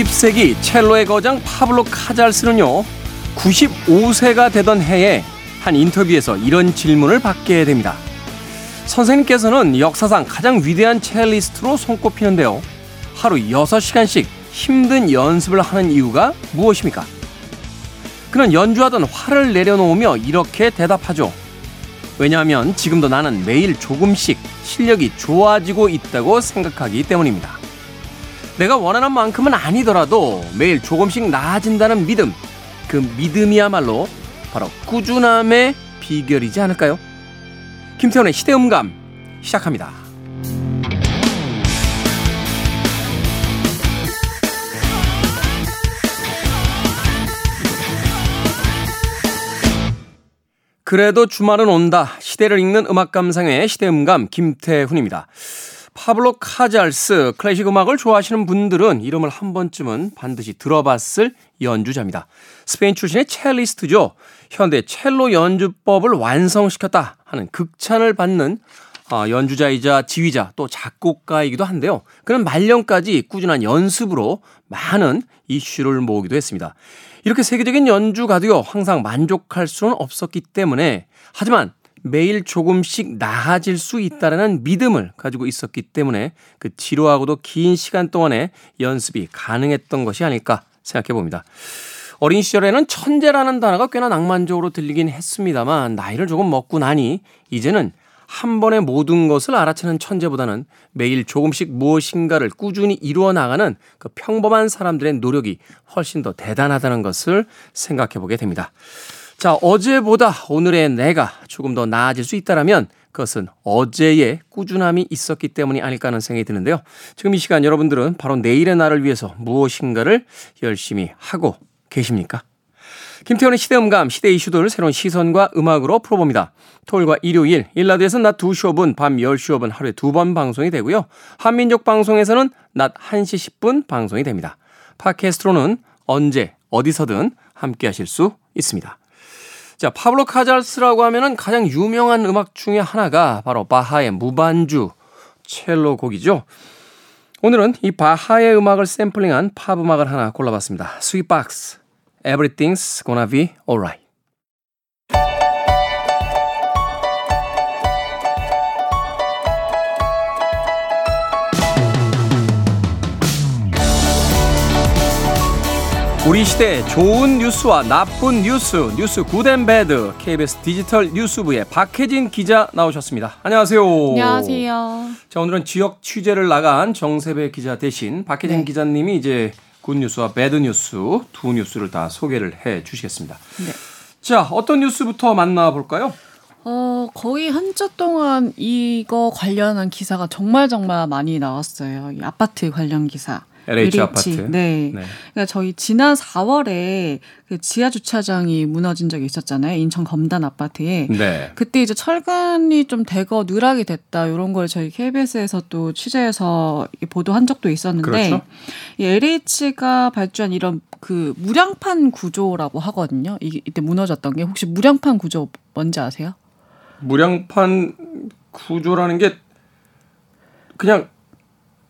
20세기 첼로의 거장 파블로 카잘스는요, 95세가 되던 해에 한 인터뷰에서 이런 질문을 받게 됩니다. 선생님께서는 역사상 가장 위대한 첼리스트로 손꼽히는데요. 하루 6시간씩 힘든 연습을 하는 이유가 무엇입니까? 그는 연주하던 화를 내려놓으며 이렇게 대답하죠. 왜냐하면 지금도 나는 매일 조금씩 실력이 좋아지고 있다고 생각하기 때문입니다. 내가 원하는 만큼은 아니더라도 매일 조금씩 나아진다는 믿음, 그 믿음이야말로 바로 꾸준함의 비결이지 않을까요? 김태훈의 시대음감 시작합니다. 그래도 주말은 온다. 시대를 읽는 음악 감상의 시대음감 김태훈입니다. 파블로 카잘스 클래식 음악을 좋아하시는 분들은 이름을 한 번쯤은 반드시 들어봤을 연주자입니다. 스페인 출신의 첼리스트죠. 현대 첼로 연주법을 완성시켰다 하는 극찬을 받는 아, 연주자이자 지휘자 또 작곡가이기도 한데요. 그는 말년까지 꾸준한 연습으로 많은 이슈를 모으기도 했습니다. 이렇게 세계적인 연주가도요, 항상 만족할 수는 없었기 때문에, 하지만 매일 조금씩 나아질 수 있다라는 믿음을 가지고 있었기 때문에 그 지루하고도 긴 시간 동안에 연습이 가능했던 것이 아닐까 생각해 봅니다. 어린 시절에는 천재라는 단어가 꽤나 낭만적으로 들리긴 했습니다만 나이를 조금 먹고 나니 이제는 한 번에 모든 것을 알아채는 천재보다는 매일 조금씩 무엇인가를 꾸준히 이루어 나가는 그 평범한 사람들의 노력이 훨씬 더 대단하다는 것을 생각해 보게 됩니다. 자, 어제보다 오늘의 내가 조금 더 나아질 수 있다라면 그것은 어제의 꾸준함이 있었기 때문이 아닐까 하는 생각이 드는데요. 지금 이 시간 여러분들은 바로 내일의 나를 위해서 무엇인가를 열심히 하고 계십니까? 김태훈의 시대음감, 시대 이슈들 새로운 시선과 음악으로 풀어봅니다. 토요일과 일요일, 일라디오에서는 낮 2시 5분, 밤 10시 5분 하루에 두 번 방송이 되고요. 한민족 방송에서는 낮 1시 10분 방송이 됩니다. 팟캐스트로는 언제, 어디서든 함께 하실 수 있습니다. 자, 파블로 카잘스라고 하면은 가장 유명한 음악 중에 하나가 바로 바하의 무반주 첼로 곡이죠. 오늘은 이 바하의 음악을 샘플링한 팝 음악을 하나 골라봤습니다. Sweetbox, Everything's Gonna Be Alright. 우리 시대 좋은 뉴스와 나쁜 뉴스, 뉴스 good and bad, KBS 디지털 뉴스부의 박혜진 기자 나오셨습니다. 안녕하세요. 안녕하세요. 자, 오늘은 지역 취재를 나간 정세배 기자 대신 박혜진 네. 기자님이 이제 good 뉴스와 bad 뉴스 두 뉴스를 다 소개를 해 주시겠습니다. 네. 자, 어떤 뉴스부터 만나볼까요? 어, 거의 한 주 동안 이거 관련한 기사가 정말 정말 많이 나왔어요. 이 아파트 관련 기사. LH, LH 아파트. 네. 네. 그러니까 저희 지난 4월에 그 지하 주차장이 무너진 적이 있었잖아요. 인천 검단 아파트에. 네. 그때 이제 철근이 좀 대거 누락이 됐다. 이런 걸 저희 KBS에서 또 취재해서 보도한 적도 있었는데 그렇죠. 이 LH가 발주한 이런 그 무량판 구조라고 하거든요. 이, 이때 무너졌던 게 혹시 무량판 구조 뭔지 아세요? 무량판 구조라는 게 그냥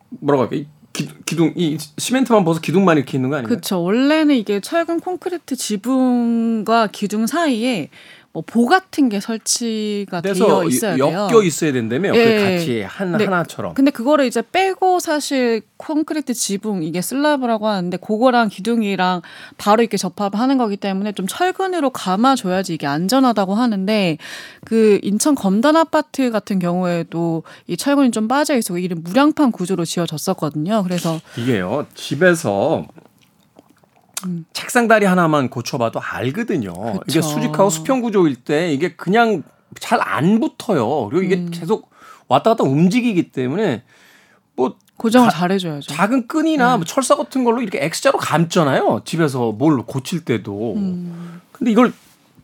뭐라고 할까? 기, 기둥 이 시멘트만 벗어 기둥만 이렇게 있는 거 아니에요? 그렇죠. 원래는 이게 철근 콘크리트 지붕과 기둥 사이에 뭐 보 같은 게 설치가 되어 있어야 돼요. 엮여 있어야 된다며. 예. 그 같이 한 네. 하나처럼. 근데 그거를 이제 빼고 사실 콘크리트 지붕 이게 슬라브라고 하는데 그거랑 기둥이랑 바로 이렇게 접합하는 거기 때문에 좀 철근으로 감아줘야지 이게 안전하다고 하는데 그 인천 검단 아파트 같은 경우에도 이 철근이 좀 빠져 있어 이름 무량판 구조로 지어졌었거든요. 그래서 이게요 집에서 음. 책상 다리 하나만 고쳐봐도 알거든요. 그쵸. 이게 수직하고 수평 구조일 때 이게 그냥 잘 안 붙어요. 그리고 이게 음. 계속 왔다 갔다 움직이기 때문에 뭐 고정을 가, 잘해줘야죠. 작은 끈이나 음. 뭐 철사 같은 걸로 이렇게 X자로 감잖아요. 집에서 뭘 고칠 때도. 음. 근데 이걸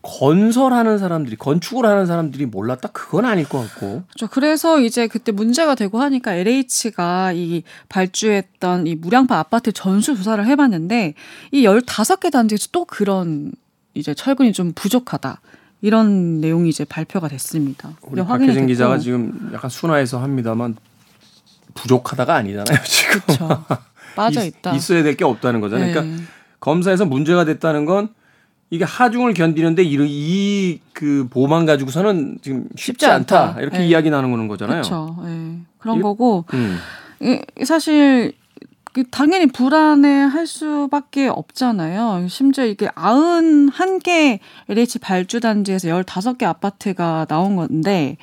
건설하는 사람들이 건축을 하는 사람들이 몰랐다 그건 아닐 것 같고. 그렇죠. 그래서 이제 그때 문제가 되고 하니까 LH가 이 발주했던 이 무량파 아파트 전수 조사를 해봤는데 이 15개 단지에서 또 그런 이제 철근이 좀 부족하다. 이런 내용이 이제 발표가 됐습니다. 우리 박혜진 기자가 지금 약간 순화해서 합니다만 부족하다가 아니잖아요 지금. 그렇죠. 빠져 있다. 있, 어야 될 게 없다는 거잖아요. 네. 그러니까 검사에서 문제가 됐다는 건 이게 하중을 견디는데 이그 보만 가지고서는 지금 쉽지, 쉽지 않다. 않다. 이렇게 네. 이야기 나누는 거잖아요. 그렇죠. 네. 그런 이, 거 음. 이, 사실 그 당연히 불안해할 수밖에 없잖아요. 심지어 이게 91개 LH 발주 단지에서 15개 아파트가 나온 건데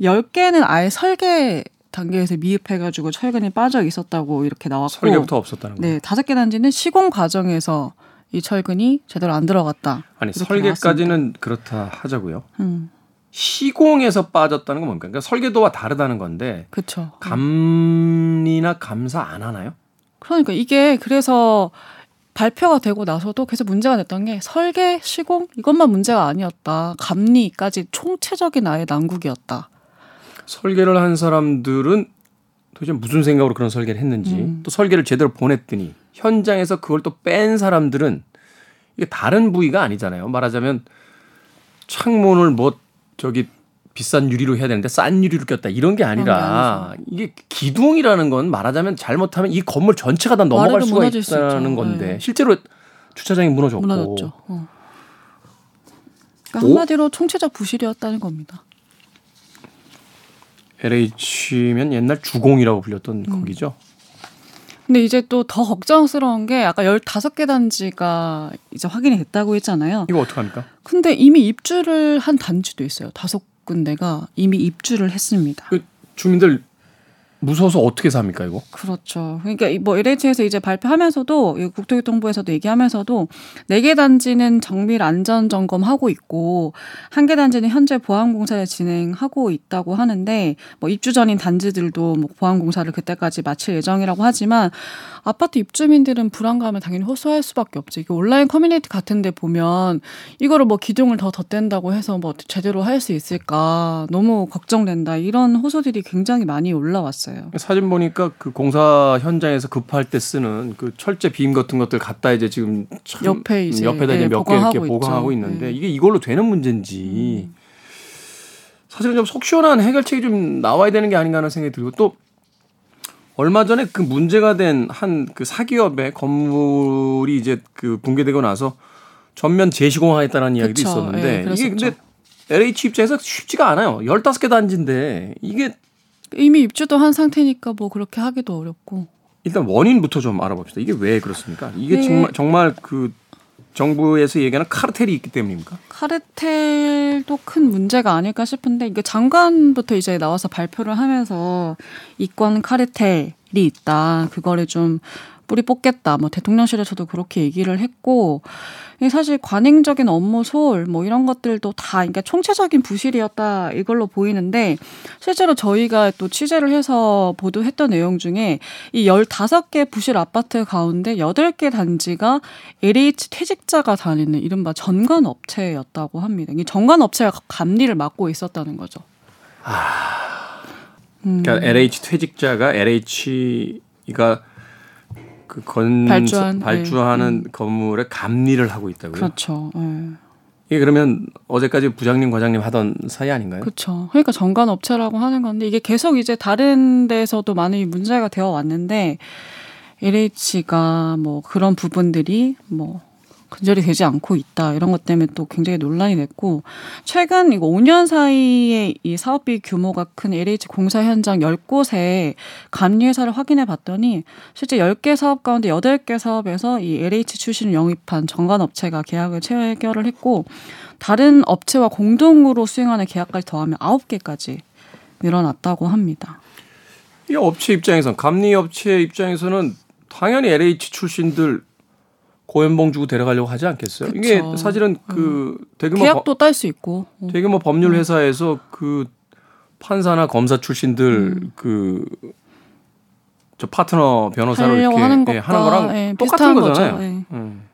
10개는 아예 설계 단계에서 미흡해가지고 철근이 빠져 있었다고 이렇게 나왔고 설계부터 없었다는 거예요. 네, 다섯 개 단지는 시공 과정에서 이 철근이 제대로 안 들어갔다. 아니 설계까지는 나왔습니다. 그렇다 하자고요. 음. 시공에서 빠졌다는 건 뭡니까? 그러니까 설계도와 다르다는 건데. 그렇죠. 감리나 감사 안 하나요? 그러니까 이게 그래서 발표가 되고 나서도 계속 문제가 됐던 게 설계, 시공 이것만 문제가 아니었다. 감리까지 총체적인 아예 난국이었다. 설계를 한 사람들은 도대체 무슨 생각으로 그런 설계를 했는지 음. 또 설계를 제대로 보냈더니 현장에서 그걸 또 뺀 사람들은 이게 다른 부위가 아니잖아요. 말하자면 창문을 뭐 저기 비싼 유리로 해야 되는데 싼 유리로 꼈다 이런 게 아니라 이게 기둥이라는 건 말하자면 잘못하면 이 건물 전체가 다 넘어갈 수가 있다는 건데 네. 실제로 주차장이 무너졌고. 어. 그러니까 한마디로 총체적 부실이었다는 겁니다. LH면 옛날 주공이라고 불렸던 음. 거기죠. 근데 이제 또 더 걱정스러운 게 아까 15개 단지가 이제 확인이 됐다고 했잖아요. 이거 어떡합니까? 근데 이미 입주를 한 단지도 있어요. 다섯 군데가 이미 입주를 했습니다. 그 주민들 무서워서 어떻게 삽니까 이거? 그렇죠. 그러니까 뭐 LH에서 이제 발표하면서도 국토교통부에서도 얘기하면서도 네 개 단지는 정밀 안전 점검하고 있고 한 개 단지는 현재 보안 공사를 진행하고 있다고 하는데 뭐 입주 전인 단지들도 뭐 보안 공사를 그때까지 마칠 예정이라고 하지만 아파트 입주민들은 불안감을 당연히 호소할 수밖에 없죠. 이게 온라인 커뮤니티 같은데 보면 이거를 뭐 기둥을 더 덧댄다고 해서 뭐 제대로 할 수 있을까 너무 걱정된다 이런 호소들이 굉장히 많이 올라왔어요. 사진 보니까 그 공사 현장에서 급할 때 쓰는 그 철제 빔 같은 것들 갖다 이제 지금 옆에 이제 옆에다 이제 네, 몇개 이렇게 보강하고 있는데 네. 이게 이걸로 되는 문제인지 음. 사실은 좀 속 시원한 해결책이 좀 나와야 되는 게 아닌가 하는 생각이 들고 또 얼마 전에 그 문제가 된 한 그 사기업의 건물이 이제 그 붕괴되고 나서 전면 재시공하겠다는 이야기도 그쵸, 있었는데 예, 이게 근데 LH 입장에서 쉽지가 않아요. 15개 단지인데 이게 이미 입주도 한 상태니까 뭐 그렇게 하기도 어렵고. 일단 원인부터 좀 알아봅시다. 이게 왜 그렇습니까? 이게 네. 정말 정말 그 정부에서 얘기하는 카르텔이 있기 때문입니까? 카르텔도 큰 문제가 아닐까 싶은데 이게 장관부터 이제 나와서 발표를 하면서 이권 카르텔이 있다. 그거를 좀 뿌리 뽑겠다. 뭐 대통령실에서도 그렇게 얘기를 했고 사실 관행적인 업무 소홀 뭐 이런 것들도 다 그러니까 총체적인 부실이었다 이걸로 보이는데 실제로 저희가 또 취재를 해서 보도했던 내용 중에 이 15개 부실 아파트 가운데 8개 단지가 LH 퇴직자가 다니는 이른바 전관 업체였다고 합니다. 이 전관 업체가 감리를 맡고 있었다는 거죠. 아. 그러니까 음. LH 퇴직자가 LH가 그 건 발주한, 발주하는 네. 건물에 감리를 하고 있다고요. 그렇죠. 네. 이게 그러면 어제까지 부장님 과장님 하던 사이 아닌가요? 그렇죠. 그러니까 정관 업체라고 하는 건데 이게 계속 이제 다른 데서도 많이 문제가 되어 왔는데 LH가 뭐 그런 부분들이 뭐 근절이 되지 않고 있다 이런 것 때문에 또 굉장히 논란이 됐고 최근 이거 5년 사이에 이 사업비 규모가 큰 LH 공사 현장 10곳에 감리 회사를 확인해 봤더니 실제 10개 사업 가운데 8개 사업에서 이 LH 출신을 영입한 정관 업체가 계약을 체결을 했고 다른 업체와 공동으로 수행하는 계약까지 더하면 9개까지 늘어났다고 합니다. 이 업체 입장에선 감리 업체 입장에서는 당연히 LH 출신들 고연봉 주고 데려가려고 하지 않겠어요? 그쵸. 이게 사실은 그 음. 대규모 계약도 딸 수 있고 음. 대규모 법률 음. 회사에서 그 판사나 검사 출신들 음. 그저 파트너 변호사로 이렇게 하는, 예, 하는 거랑 예, 똑같은 거잖아요. 거죠. 예. 음.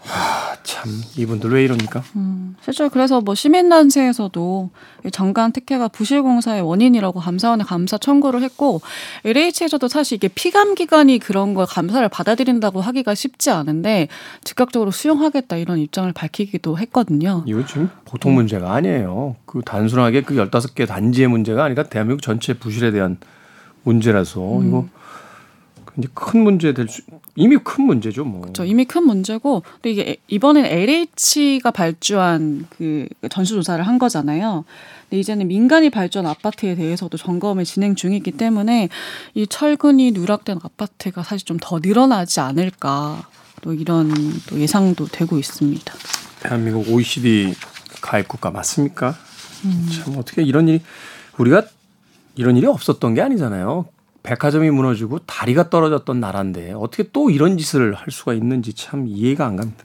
하, 참 이분들 왜 이러니까? 음, 실제로 그래서 뭐 시민단체에서도 정관 특혜가 부실공사의 원인이라고 감사원에 감사 청구를 했고 LH에서도 사실 이게 피감 기관이 그런 걸 감사를 받아들인다고 하기가 쉽지 않은데 즉각적으로 수용하겠다 이런 입장을 밝히기도 했거든요. 이거 지금 보통 문제가 아니에요. 그 단순하게 그 열다섯 개 단지의 문제가 아니라 대한민국 전체 부실에 대한 문제라서 음. 이거 이제 큰 문제 될 수, 이미 큰 문제죠, 뭐. 그렇죠. 이미 큰 문제고, 근데 이게 이번엔 LH가 발주한 그 전수조사를 한 거잖아요. 근데 이제는 민간이 발주한 아파트에 대해서도 점검을 진행 중이기 때문에 이 철근이 누락된 아파트가 사실 좀 더 늘어나지 않을까. 또 이런 또 예상도 되고 있습니다. 대한민국 OECD 가입 국가 맞습니까? 음. 참 어떻게 이런 일이 우리가 이런 일이 없었던 게 아니잖아요. 백화점이 무너지고 다리가 떨어졌던 나라인데 어떻게 또 이런 짓을 할 수가 있는지 참 이해가 안 갑니다.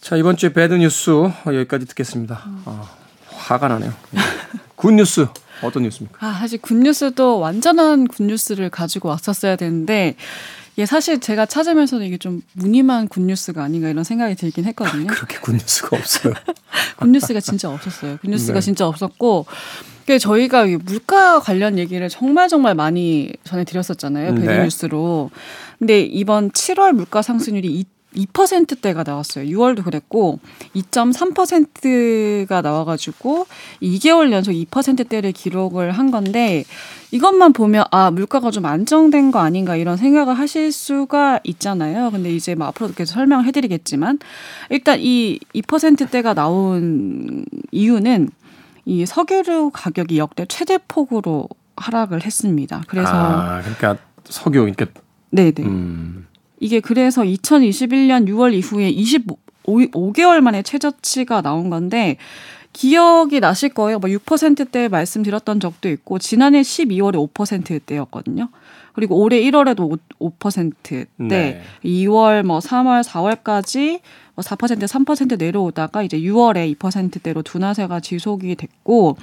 자 이번 주에 bad 뉴스 여기까지 듣겠습니다. 아, 화가 나네요. good 뉴스 어떤 뉴스입니까? 아 사실 good 뉴스도 완전한 good 뉴스를 가지고 왔었어야 되는데 예, 사실 제가 찾으면서도 이게 좀 무늬만 good 뉴스가 아닌가 이런 생각이 들긴 했거든요. 그렇게 good 뉴스가 없어요. good 뉴스가 진짜 없었어요. good 뉴스가 네. 진짜 없었고, 그 저희가 물가 관련 얘기를 정말 정말 많이 전해드렸었잖아요. bad 뉴스로. 네. 근데 이번 7월 물가 상승률이 2%대가 나왔어요. 6월도 그랬고 2.3%가 나와가지고 2개월 연속 2%대를 기록을 한 건데 이것만 보면 아 물가가 좀 안정된 거 아닌가 이런 생각을 하실 수가 있잖아요. 근데 이제 뭐 앞으로도 계속 설명을 해드리겠지만 일단 이 2%대가 나온 이유는 이 석유류 가격이 역대 최대 폭으로 하락을 했습니다. 그래서 아 그러니까 석유 그러니까 네 네. 음. 이게 그래서 2021년 6월 이후에 25, 5개월 만에 최저치가 나온 건데 기억이 나실 거예요. 뭐 6%대 말씀드렸던 적도 있고 지난해 12월에 5%대였거든요. 그리고 올해 1월에도 5, 5%대, 네. 2월 뭐 3월 4월까지 뭐 4% 3% 내려오다가 이제 6월에 2%대로 둔화세가 지속이 됐고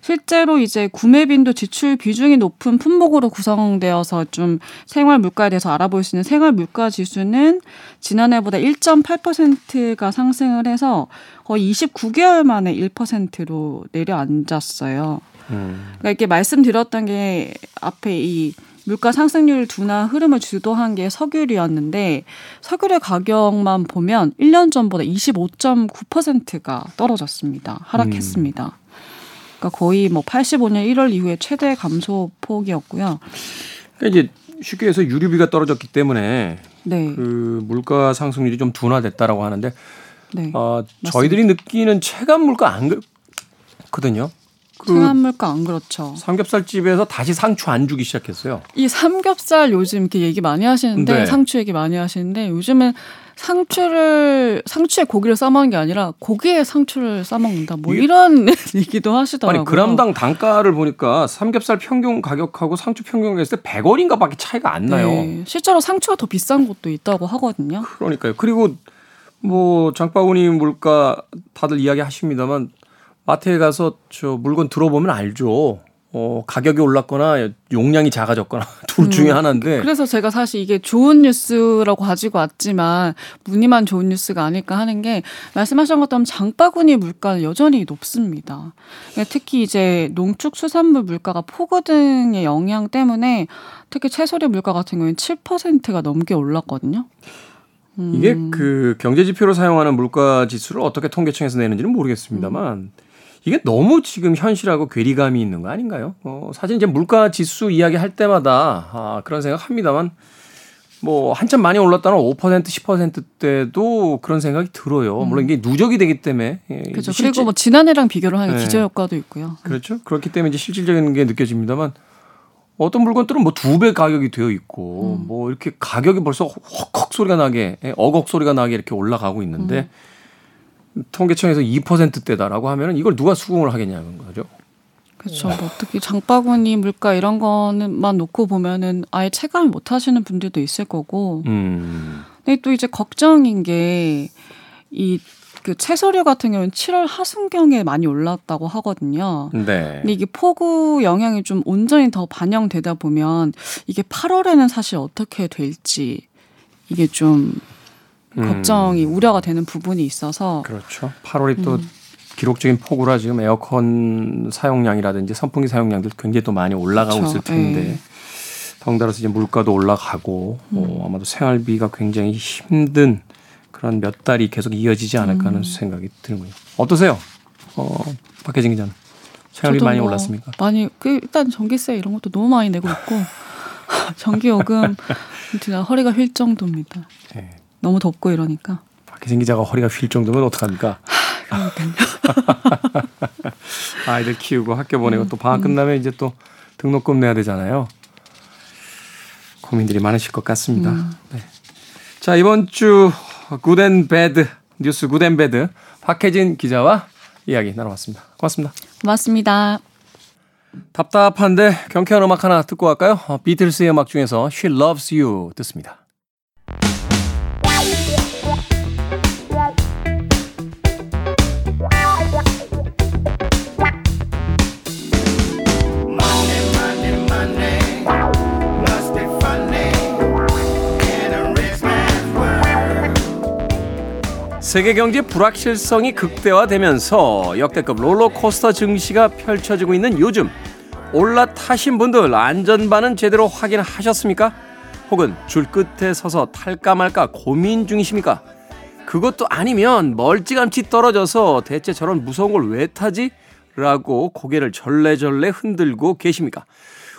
실제로 이제 구매 빈도 지출 비중이 높은 품목으로 구성되어서 좀 생활 물가에 대해서 알아볼 수 있는 생활 물가 지수는 지난해보다 1.8%가 상승을 해서 거의 29개월 만에 1%로 내려앉았어요. 음. 그러니까 이렇게 말씀드렸던 게 앞에 이 물가 상승률 둔화 흐름을 주도한 게 석유류였는데 석유의 가격만 보면 1년 전보다 25.9%가 떨어졌습니다. 하락했습니다. 음. 그러니까 거의 뭐 85년 1월 이후에 최대 감소 폭이었고요. 그러니까 이제 쉽게 해서 유류비가 떨어졌기 때문에 네. 그 물가 상승률이 좀 둔화됐다라고 하는데 네. 어, 저희들이 느끼는 체감 물가 안 그렇거든요. 그 체감 물가 안 그렇죠. 삼겹살 집에서 다시 상추 안 주기 시작했어요. 이 삼겹살 요즘 이렇게 얘기 많이 하시는데 네. 상추 얘기 많이 하시는데 요즘은 상추를 상추에 고기를 싸 먹는 게 아니라 고기에 상추를 싸 먹는다. 뭐 이런 얘기도 하시더라고요. 아니 그람당 단가를 보니까 삼겹살 평균 가격하고 상추 평균 했을 때 100원인가밖에 차이가 안 나요. 네, 실제로 상추가 더 비싼 곳도 있다고 하거든요. 그러니까요. 그리고 뭐 장바구니 물가 다들 이야기하십니다만 마트에 가서 저 물건 들어보면 알죠. 어, 가격이 올랐거나 용량이 작아졌거나 둘 중에 음, 하나인데. 그래서 제가 사실 이게 좋은 뉴스라고 가지고 왔지만 무늬만 좋은 뉴스가 아닐까 하는 게 말씀하신 것처럼 장바구니 물가는 여전히 높습니다. 그러니까 특히 이제 농축 수산물 물가가 폭우 등의 영향 때문에 특히 채소류 물가 같은 경우에는 7%가 넘게 올랐거든요. 음. 이게 그 경제 지표로 사용하는 물가 지수를 어떻게 통계청에서 내는지는 모르겠습니다만 음. 이게 너무 지금 현실하고 괴리감이 있는 거 아닌가요? 어, 사실 이제 물가 지수 이야기 할 때마다 아, 그런 생각 합니다만 뭐 한참 많이 올랐다는 5% 10%대도 그런 생각이 들어요. 음. 물론 이게 누적이 되기 때문에 예, 그렇죠. 실질... 그리고 뭐 지난해랑 비교를 하는 네. 기저 효과도 있고요. 그렇죠. 그렇기 때문에 이제 실질적인 게 느껴집니다만 어떤 물건들은 뭐 두 배 가격이 되어 있고 음. 뭐 이렇게 가격이 벌써 헉헉 소리가 나게 예, 어걱 소리가 나게 이렇게 올라가고 있는데 음. 통계청에서 2%대다라고 하면 이걸 누가 수긍을 하겠냐는 거죠. 그렇죠. 뭐 특히 장바구니 물가 이런 거는만 놓고 보면은 아예 체감을 못 하시는 분들도 있을 거고. 음. 근데 또 이제 걱정인 게 이 그 채소류 같은 경우는 7월 하순경에 많이 올랐다고 하거든요. 네. 근데 이게 폭우 영향이 좀 온전히 더 반영되다 보면 이게 8월에는 사실 어떻게 될지 이게 좀 음. 걱정이 우려가 되는 부분이 있어서 그렇죠. 8월이 또 음. 기록적인 폭우라 지금 에어컨 사용량이라든지 선풍기 사용량들 굉장히 또 많이 올라가고 그렇죠. 있을 텐데 네. 덩달아서 이제 물가도 올라가고 음. 어, 아마도 생활비가 굉장히 힘든 그런 몇 달이 계속 이어지지 않을까 하는 음. 생각이 드는군요. 어떠세요? 어, 박혜진 기자는 생활비 많이 뭐 올랐습니까? 많이 그 일단 전기세 이런 것도 너무 많이 내고 있고 전기 요금 진짜 허리가 휠 정도입니다. 네. 너무 덥고 이러니까. 박혜진 기자가 허리가 휠 정도면 어떡합니까? 아이들 키우고 학교 보내고 음, 또 방학 음. 끝나면 이제 또 등록금 내야 되잖아요. 고민들이 많으실 것 같습니다. 음. 네. 자, 이번 주 good and bad 뉴스 good and bad 박혜진 기자와 이야기 나눠봤습니다. 고맙습니다. 고맙습니다. 답답한데 경쾌한 음악 하나 듣고 갈까요? 어, 비틀스의 음악 중에서 She Loves You 듣습니다. 세계 경제 불확실성이 극대화되면서 역대급 롤러코스터 증시가 펼쳐지고 있는 요즘 올라타신 분들 안전반은 제대로 확인하셨습니까? 혹은 줄 끝에 서서 탈까 말까 고민 중이십니까? 그것도 아니면 멀찌감치 떨어져서 대체 저런 무서운 걸 왜 타지? 라고 고개를 절레절레 흔들고 계십니까?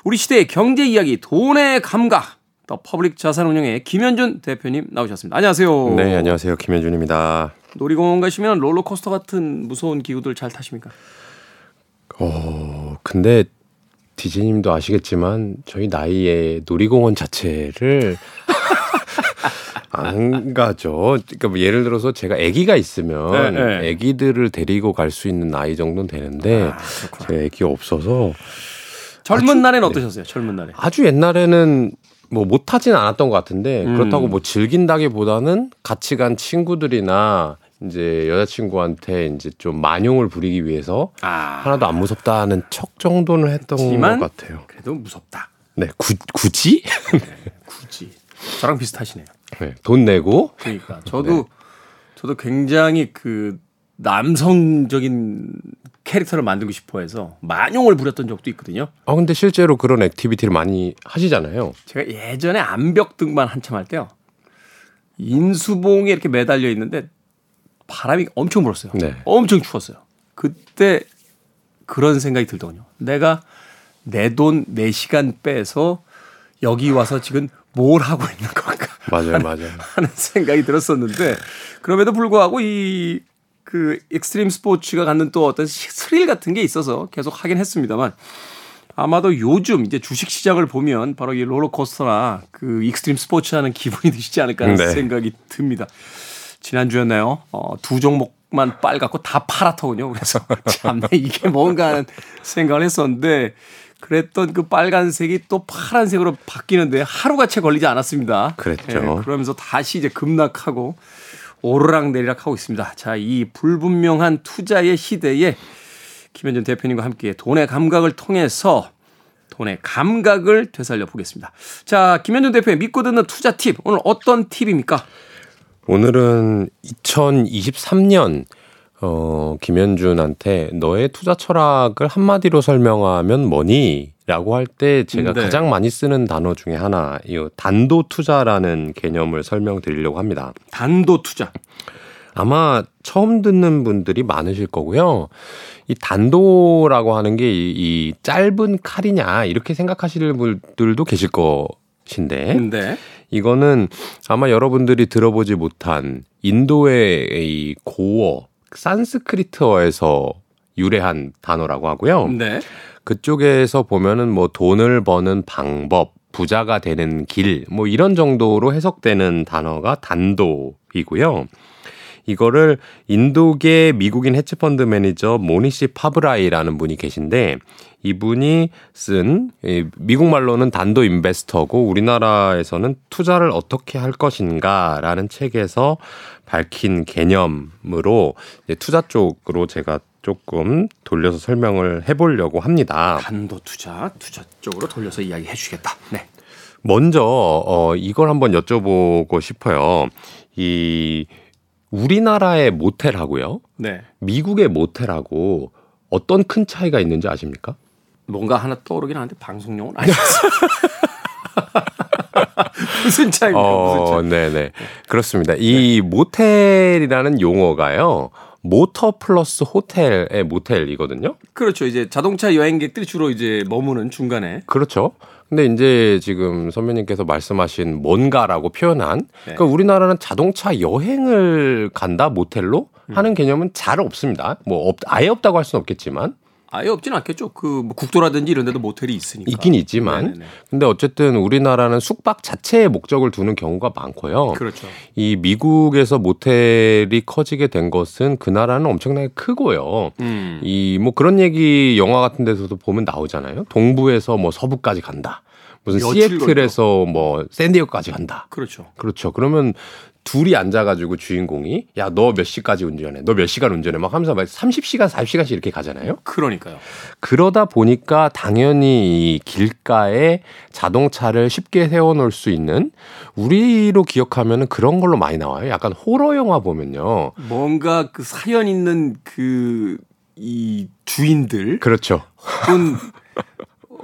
우리 시대의 경제 이야기 돈의 감각 더 퍼블릭 자산운용의 김현준 대표님 나오셨습니다. 안녕하세요. 네, 안녕하세요. 김현준입니다. 놀이공원 가시면 롤러코스터 같은 무서운 기구들 잘 타십니까? 어, 근데 DJ님도 아시겠지만 저희 나이에 놀이공원 자체를 안 가죠. 그러니까 뭐 예를 들어서 제가 아기가 있으면 네, 네. 아기들을 데리고 갈 수 있는 나이 정도는 되는데 아, 제 아기 없어서 젊은 아주, 날에는 어떠셨어요? 젊은 날에 아주 옛날에는 뭐 못하진 않았던 것 같은데 음. 그렇다고 뭐 즐긴다기보다는 같이 간 친구들이나 이제 여자친구한테 이제 좀 만용을 부리기 위해서 아. 하나도 안 무섭다는 척 정도는 했던 것 같아요. 그래도 무섭다. 네, 구, 굳이? 네, 굳이. 저랑 비슷하시네요. 네, 돈 내고. 그러니까 저도 네. 저도 굉장히 그 남성적인 캐릭터를 만들고 싶어 해서 만용을 부렸던 적도 있거든요. 아 근데 실제로 그런 activity를 많이 하시잖아요. 제가 예전에 암벽 등반 한참 할 때요. 인수봉에 이렇게 매달려 있는데 바람이 엄청 불었어요. 네. 엄청 추웠어요. 그때 그런 생각이 들더군요. 내가 내 돈, 내 시간 빼서 여기 와서 지금 뭘 하고 있는 건가. 맞아요, 하는, 맞아요. 하는 생각이 들었었는데 그럼에도 불구하고 이 그 extreme 스포츠가 갖는 또 어떤 스릴 같은 게 있어서 계속 하긴 했습니다만 아마도 요즘 이제 주식 시장을 보면 바로 이 롤러코스터나 그 extreme 스포츠 하는 기분이 드시지 않을까 하는 네. 생각이 듭니다. 지난주였나요? 어, 두 종목만 빨갛고 다 파랗더군요. 그래서 참 이게 뭔가 하는 생각을 했었는데 그랬던 그 빨간색이 또 파란색으로 바뀌는데 하루가 채 걸리지 않았습니다. 그랬죠. 네, 그러면서 다시 이제 급락하고 오르락 내리락 하고 있습니다. 자, 이 불분명한 투자의 시대에 김현준 대표님과 함께 돈의 감각을 통해서 돈의 감각을 되살려 보겠습니다. 자, 김현준 대표의 믿고 듣는 투자 팁. 오늘 어떤 팁입니까? 오늘은 2023년 어, 김현준한테 너의 투자 철학을 한마디로 설명하면 뭐니? 라고 할 때 제가 네. 가장 많이 쓰는 단어 중에 하나, 이 단도 투자라는 개념을 설명드리려고 합니다. 단도 투자. 아마 처음 듣는 분들이 많으실 거고요. 이 단도라고 하는 게이 짧은 칼이냐 이렇게 생각하시는 분들도 계실 것인데 네. 이거는 아마 여러분들이 들어보지 못한 인도의 이 고어 산스크리트어에서 유래한 단어라고 하고요. 네. 그쪽에서 보면은 뭐 돈을 버는 방법, 부자가 되는 길, 뭐 이런 정도로 해석되는 단어가 단도이고요. 이거를 인도계 미국인 헤지펀드 매니저 모니시 파브라이라는 분이 계신데 이분이 쓴 미국 말로는 Dhandho Investor고 우리나라에서는 투자를 어떻게 할 것인가라는 책에서 밝힌 개념으로 투자 쪽으로 제가 조금 돌려서 설명을 해보려고 합니다. 단도 투자, 투자 쪽으로 돌려서 이야기해 주겠다. 네. 먼저 어 이걸 한번 여쭤보고 싶어요. 이 우리나라의 모텔하고요. 네. 미국의 모텔하고 어떤 큰 차이가 있는지 아십니까? 뭔가 하나 떠오르긴 하는데 방송용은 아니었어요. 무슨 차이입니까? 어, 무슨 차이? 네네. 그렇습니다. 이 네. 모텔이라는 용어가요. 모터 플러스 호텔의 모텔이거든요. 그렇죠. 이제 자동차 여행객들이 주로 이제 머무는 중간에. 그렇죠. 근데 이제 지금 선배님께서 말씀하신 뭔가라고 표현한 네. 그러니까 우리나라는 자동차 여행을 간다 모텔로 하는 개념은 잘 없습니다. 뭐 없, 아예 없다고 할 수는 없겠지만 아예 없진 않겠죠. 그 뭐 국도라든지 이런 데도 모텔이 있으니까. 있긴 있지만. 네네네. 근데 어쨌든 우리나라는 숙박 자체의 목적을 두는 경우가 많고요. 그렇죠. 이 미국에서 모텔이 커지게 된 것은 그 나라는 엄청나게 크고요. 음. 이뭐 그런 얘기 영화 같은 데서도 보면 나오잖아요. 동부에서 뭐 서부까지 간다. 무슨 시애틀에서 뭐 샌디에고까지 간다. 그렇죠. 그렇죠. 그러면 둘이 앉아가지고 주인공이 야 너 몇 시까지 운전해 너 몇 시간 운전해 막 하면서 막 30시간 40시간씩 이렇게 가잖아요. 그러니까요. 그러다 보니까 당연히 이 길가에 자동차를 쉽게 세워놓을 수 있는 우리로 기억하면 그런 걸로 많이 나와요. 약간 호러 영화 보면요. 뭔가 그 사연 있는 그 이 주인들 그렇죠. 혹은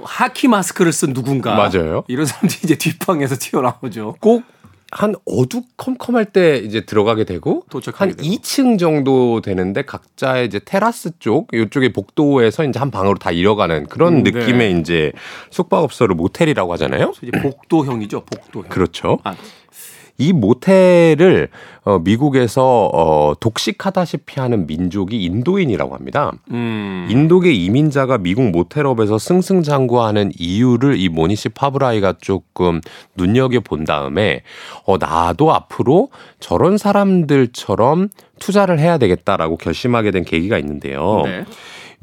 하키 마스크를 쓴 누군가 맞아요. 이런 사람들이 이제 뒷방에서 튀어나오죠. 꼭 한 어두컴컴할 때 이제 들어가게 되고 한 되고. 2층 정도 되는데 각자의 이제 테라스 쪽 이쪽에 복도에서 이제 한 방으로 다 이뤄가는 그런 음, 네. 느낌의 이제 숙박업소를 모텔이라고 하잖아요. 이제 복도형이죠, 복도형. 그렇죠. 아, 이 모텔을 어, 미국에서 어, 독식하다시피 하는 민족이 인도인이라고 합니다. 음. 인도계 이민자가 미국 모텔업에서 승승장구하는 이유를 이 모니시 파브라이가 조금 눈여겨 본 다음에 어, 나도 앞으로 저런 사람들처럼 투자를 해야 되겠다라고 결심하게 된 계기가 있는데요. 네.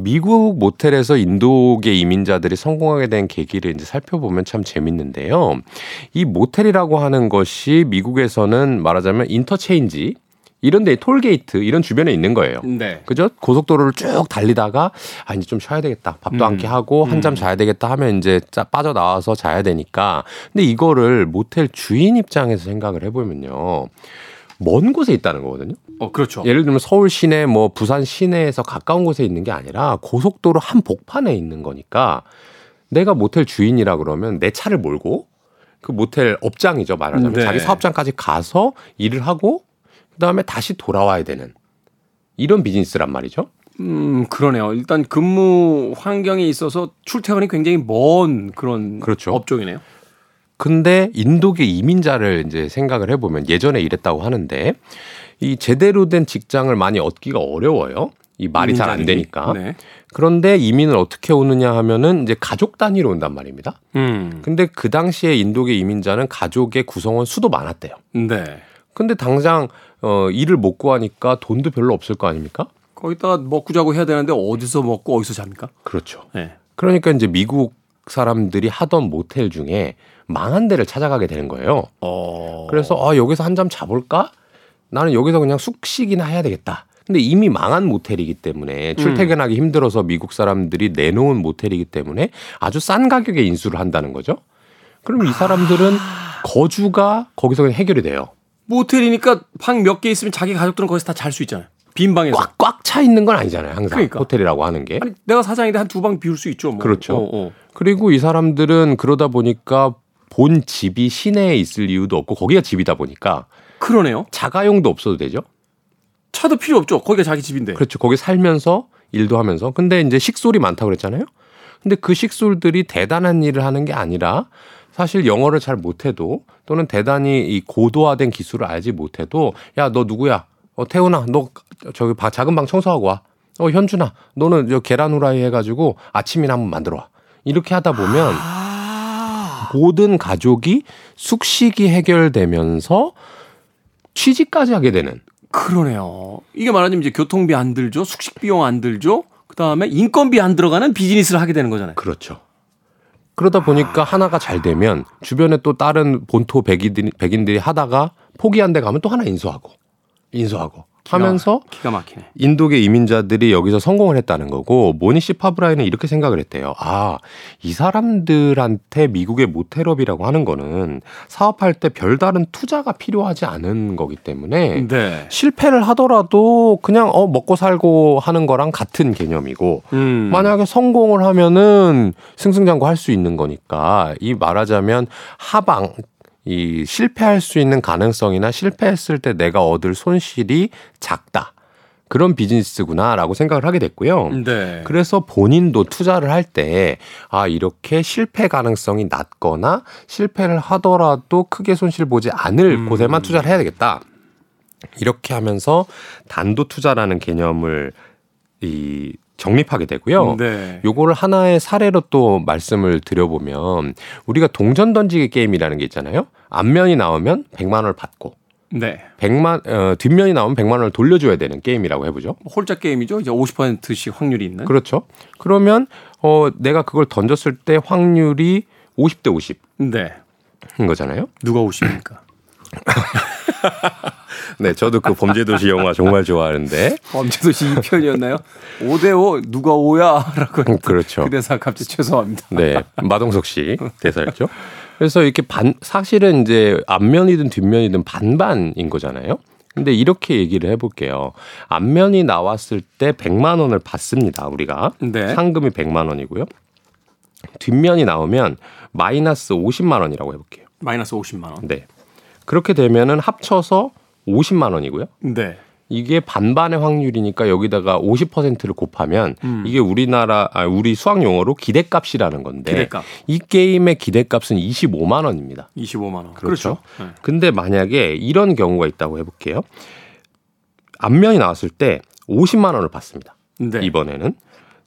미국 모텔에서 인도계 이민자들이 성공하게 된 계기를 이제 살펴보면 참 재밌는데요. 이 모텔이라고 하는 것이 미국에서는 말하자면 인터체인지 이런 데 톨게이트 이런 주변에 있는 거예요. 네. 그죠? 고속도로를 쭉 달리다가 아 이제 좀 쉬어야 되겠다. 밥도 음. 한 끼 하고 한잠 음. 자야 되겠다 하면 이제 짜 빠져 나와서 자야 되니까. 근데 이거를 모텔 주인 입장에서 생각을 해 보면요. 먼 곳에 있다는 거거든요. 어, 그렇죠. 예를 들면 서울 시내 뭐 부산 시내에서 가까운 곳에 있는 게 아니라 고속도로 한 복판에 있는 거니까 내가 모텔 주인이라 그러면 내 차를 몰고 그 모텔 업장이죠 말하자면 네. 자기 사업장까지 가서 일을 하고 그다음에 다시 돌아와야 되는 이런 비즈니스란 말이죠. 음, 그러네요. 일단 근무 환경에 있어서 출퇴근이 굉장히 먼 그런 그렇죠. 업종이네요. 근데 인도계 이민자를 이제 생각을 해보면 예전에 이랬다고 하는데 이 제대로 된 직장을 많이 얻기가 어려워요. 이 말이 잘 안 되니까. 네. 그런데 이민을 어떻게 오느냐 하면은 이제 가족 단위로 온단 말입니다. 음. 근데 그 당시에 인도계 이민자는 가족의 구성원 수도 많았대요. 네. 근데 당장 어 일을 못 구하니까 돈도 별로 없을 거 아닙니까? 거기다가 먹고 자고 해야 되는데 어디서 먹고 어디서 잡니까? 그렇죠. 네. 그러니까 이제 미국 사람들이 하던 모텔 중에 망한 데를 찾아가게 되는 거예요. 어... 그래서 아 여기서 한 잠 자볼까? 나는 여기서 그냥 숙식이나 해야 되겠다. 근데 이미 망한 모텔이기 때문에 출퇴근하기 음. 힘들어서 미국 사람들이 내놓은 모텔이기 때문에 아주 싼 가격에 인수를 한다는 거죠. 그럼 이 사람들은 아... 거주가 거기서 그냥 해결이 돼요. 모텔이니까 방 몇 개 있으면 자기 가족들은 거기서 다 잘 수 있잖아요. 빈 방에서 꽉 꽉 차 있는 건 아니잖아요. 항상 그러니까. 호텔이라고 하는 게. 아니, 내가 사장인데 한 두 방 비울 수 있죠. 뭐. 그렇죠. 어, 어. 그리고 이 사람들은 그러다 보니까 본 집이 시내에 있을 이유도 없고 거기가 집이다 보니까 그러네요. 자가용도 없어도 되죠. 차도 필요 없죠. 거기가 자기 집인데. 그렇죠. 거기 살면서 일도 하면서. 근데 이제 식솔이 많다고 그랬잖아요. 근데 그 식솔들이 대단한 일을 하는 게 아니라 사실 영어를 잘 못해도 또는 대단히 이 고도화된 기술을 알지 못해도 야 너 누구야? 어 태훈아 너 저기 작은 방 청소하고 와. 어 현준아 너는 저 계란 후라이 해가지고 아침이나 한번 만들어 와. 이렇게 하다 보면. 아... 모든 가족이 숙식이 해결되면서 취직까지 하게 되는. 그러네요. 이게 말하자면 이제 교통비 안 들죠, 숙식 비용 안 들죠, 그 다음에 인건비 안 들어가는 비즈니스를 하게 되는 거잖아요. 그렇죠. 그러다 보니까 아... 하나가 잘 되면 주변에 또 다른 본토 백인들이, 백인들이 하다가 포기한 데 가면 또 하나 인수하고, 인수하고. 하면서 기가 막히네. 인도계 이민자들이 여기서 성공을 했다는 거고 모니시 파브라이는 이렇게 생각을 했대요. 아, 이 사람들한테 미국의 모텔업이라고 하는 거는 사업할 때 별다른 투자가 필요하지 않은 거기 때문에 네. 실패를 하더라도 그냥 어 먹고 살고 하는 거랑 같은 개념이고 음. 만약에 성공을 하면은 승승장구 할 수 있는 거니까 이 말하자면 하방 이 실패할 수 있는 가능성이나 실패했을 때 내가 얻을 손실이 작다. 그런 비즈니스구나라고 생각을 하게 됐고요. 네. 그래서 본인도 투자를 할 때 아, 이렇게 실패 가능성이 낮거나 실패를 하더라도 크게 손실 보지 않을 음. 곳에만 투자를 해야 되겠다. 이렇게 하면서 단도 투자라는 개념을 이 정립하게 되고요. 네. 요거를 하나의 사례로 또 말씀을 드려보면 우리가 동전 던지기 게임이라는 게 있잖아요. 앞면이 나오면 100만 원을 받고 네. 100만 어, 뒷면이 나오면 100만 원을 돌려줘야 되는 게임이라고 해 보죠. 홀짝 게임이죠. 이제 50%씩 확률이 있는. 그렇죠. 그러면 어 내가 그걸 던졌을 때 확률이 50대 50. 네. 인 거잖아요. 누가 50입니까? 네, 저도 그 범죄도시 영화 정말 좋아하는데. 범죄도시 2편이었나요? 5대5 누가 5야? 라고. 음, 그렇죠. 그 대사 갑자기 죄송합니다. 네, 마동석 씨 대사였죠. 그래서 이렇게 반, 사실은 이제 앞면이든 뒷면이든 반반인 거잖아요. 근데 이렇게 얘기를 해볼게요. 앞면이 나왔을 때 100만 원을 받습니다. 우리가. 네. 상금이 100만 원이고요. 뒷면이 나오면 마이너스 50만 원이라고 해볼게요. 마이너스 50만 원. 네. 그렇게 되면은 합쳐서 50만 원이고요. 네. 이게 반반의 확률이니까 여기다가 50%를 곱하면 음. 이게 우리나라 아 우리 수학 용어로 기대값이라는 건데 기대값. 이 게임의 기대값은 25만 원입니다. 25만 원. 그렇죠. 그렇죠. 네. 근데 만약에 이런 경우가 있다고 해 볼게요. 앞면이 나왔을 때 50만 원을 받습니다. 네. 이번에는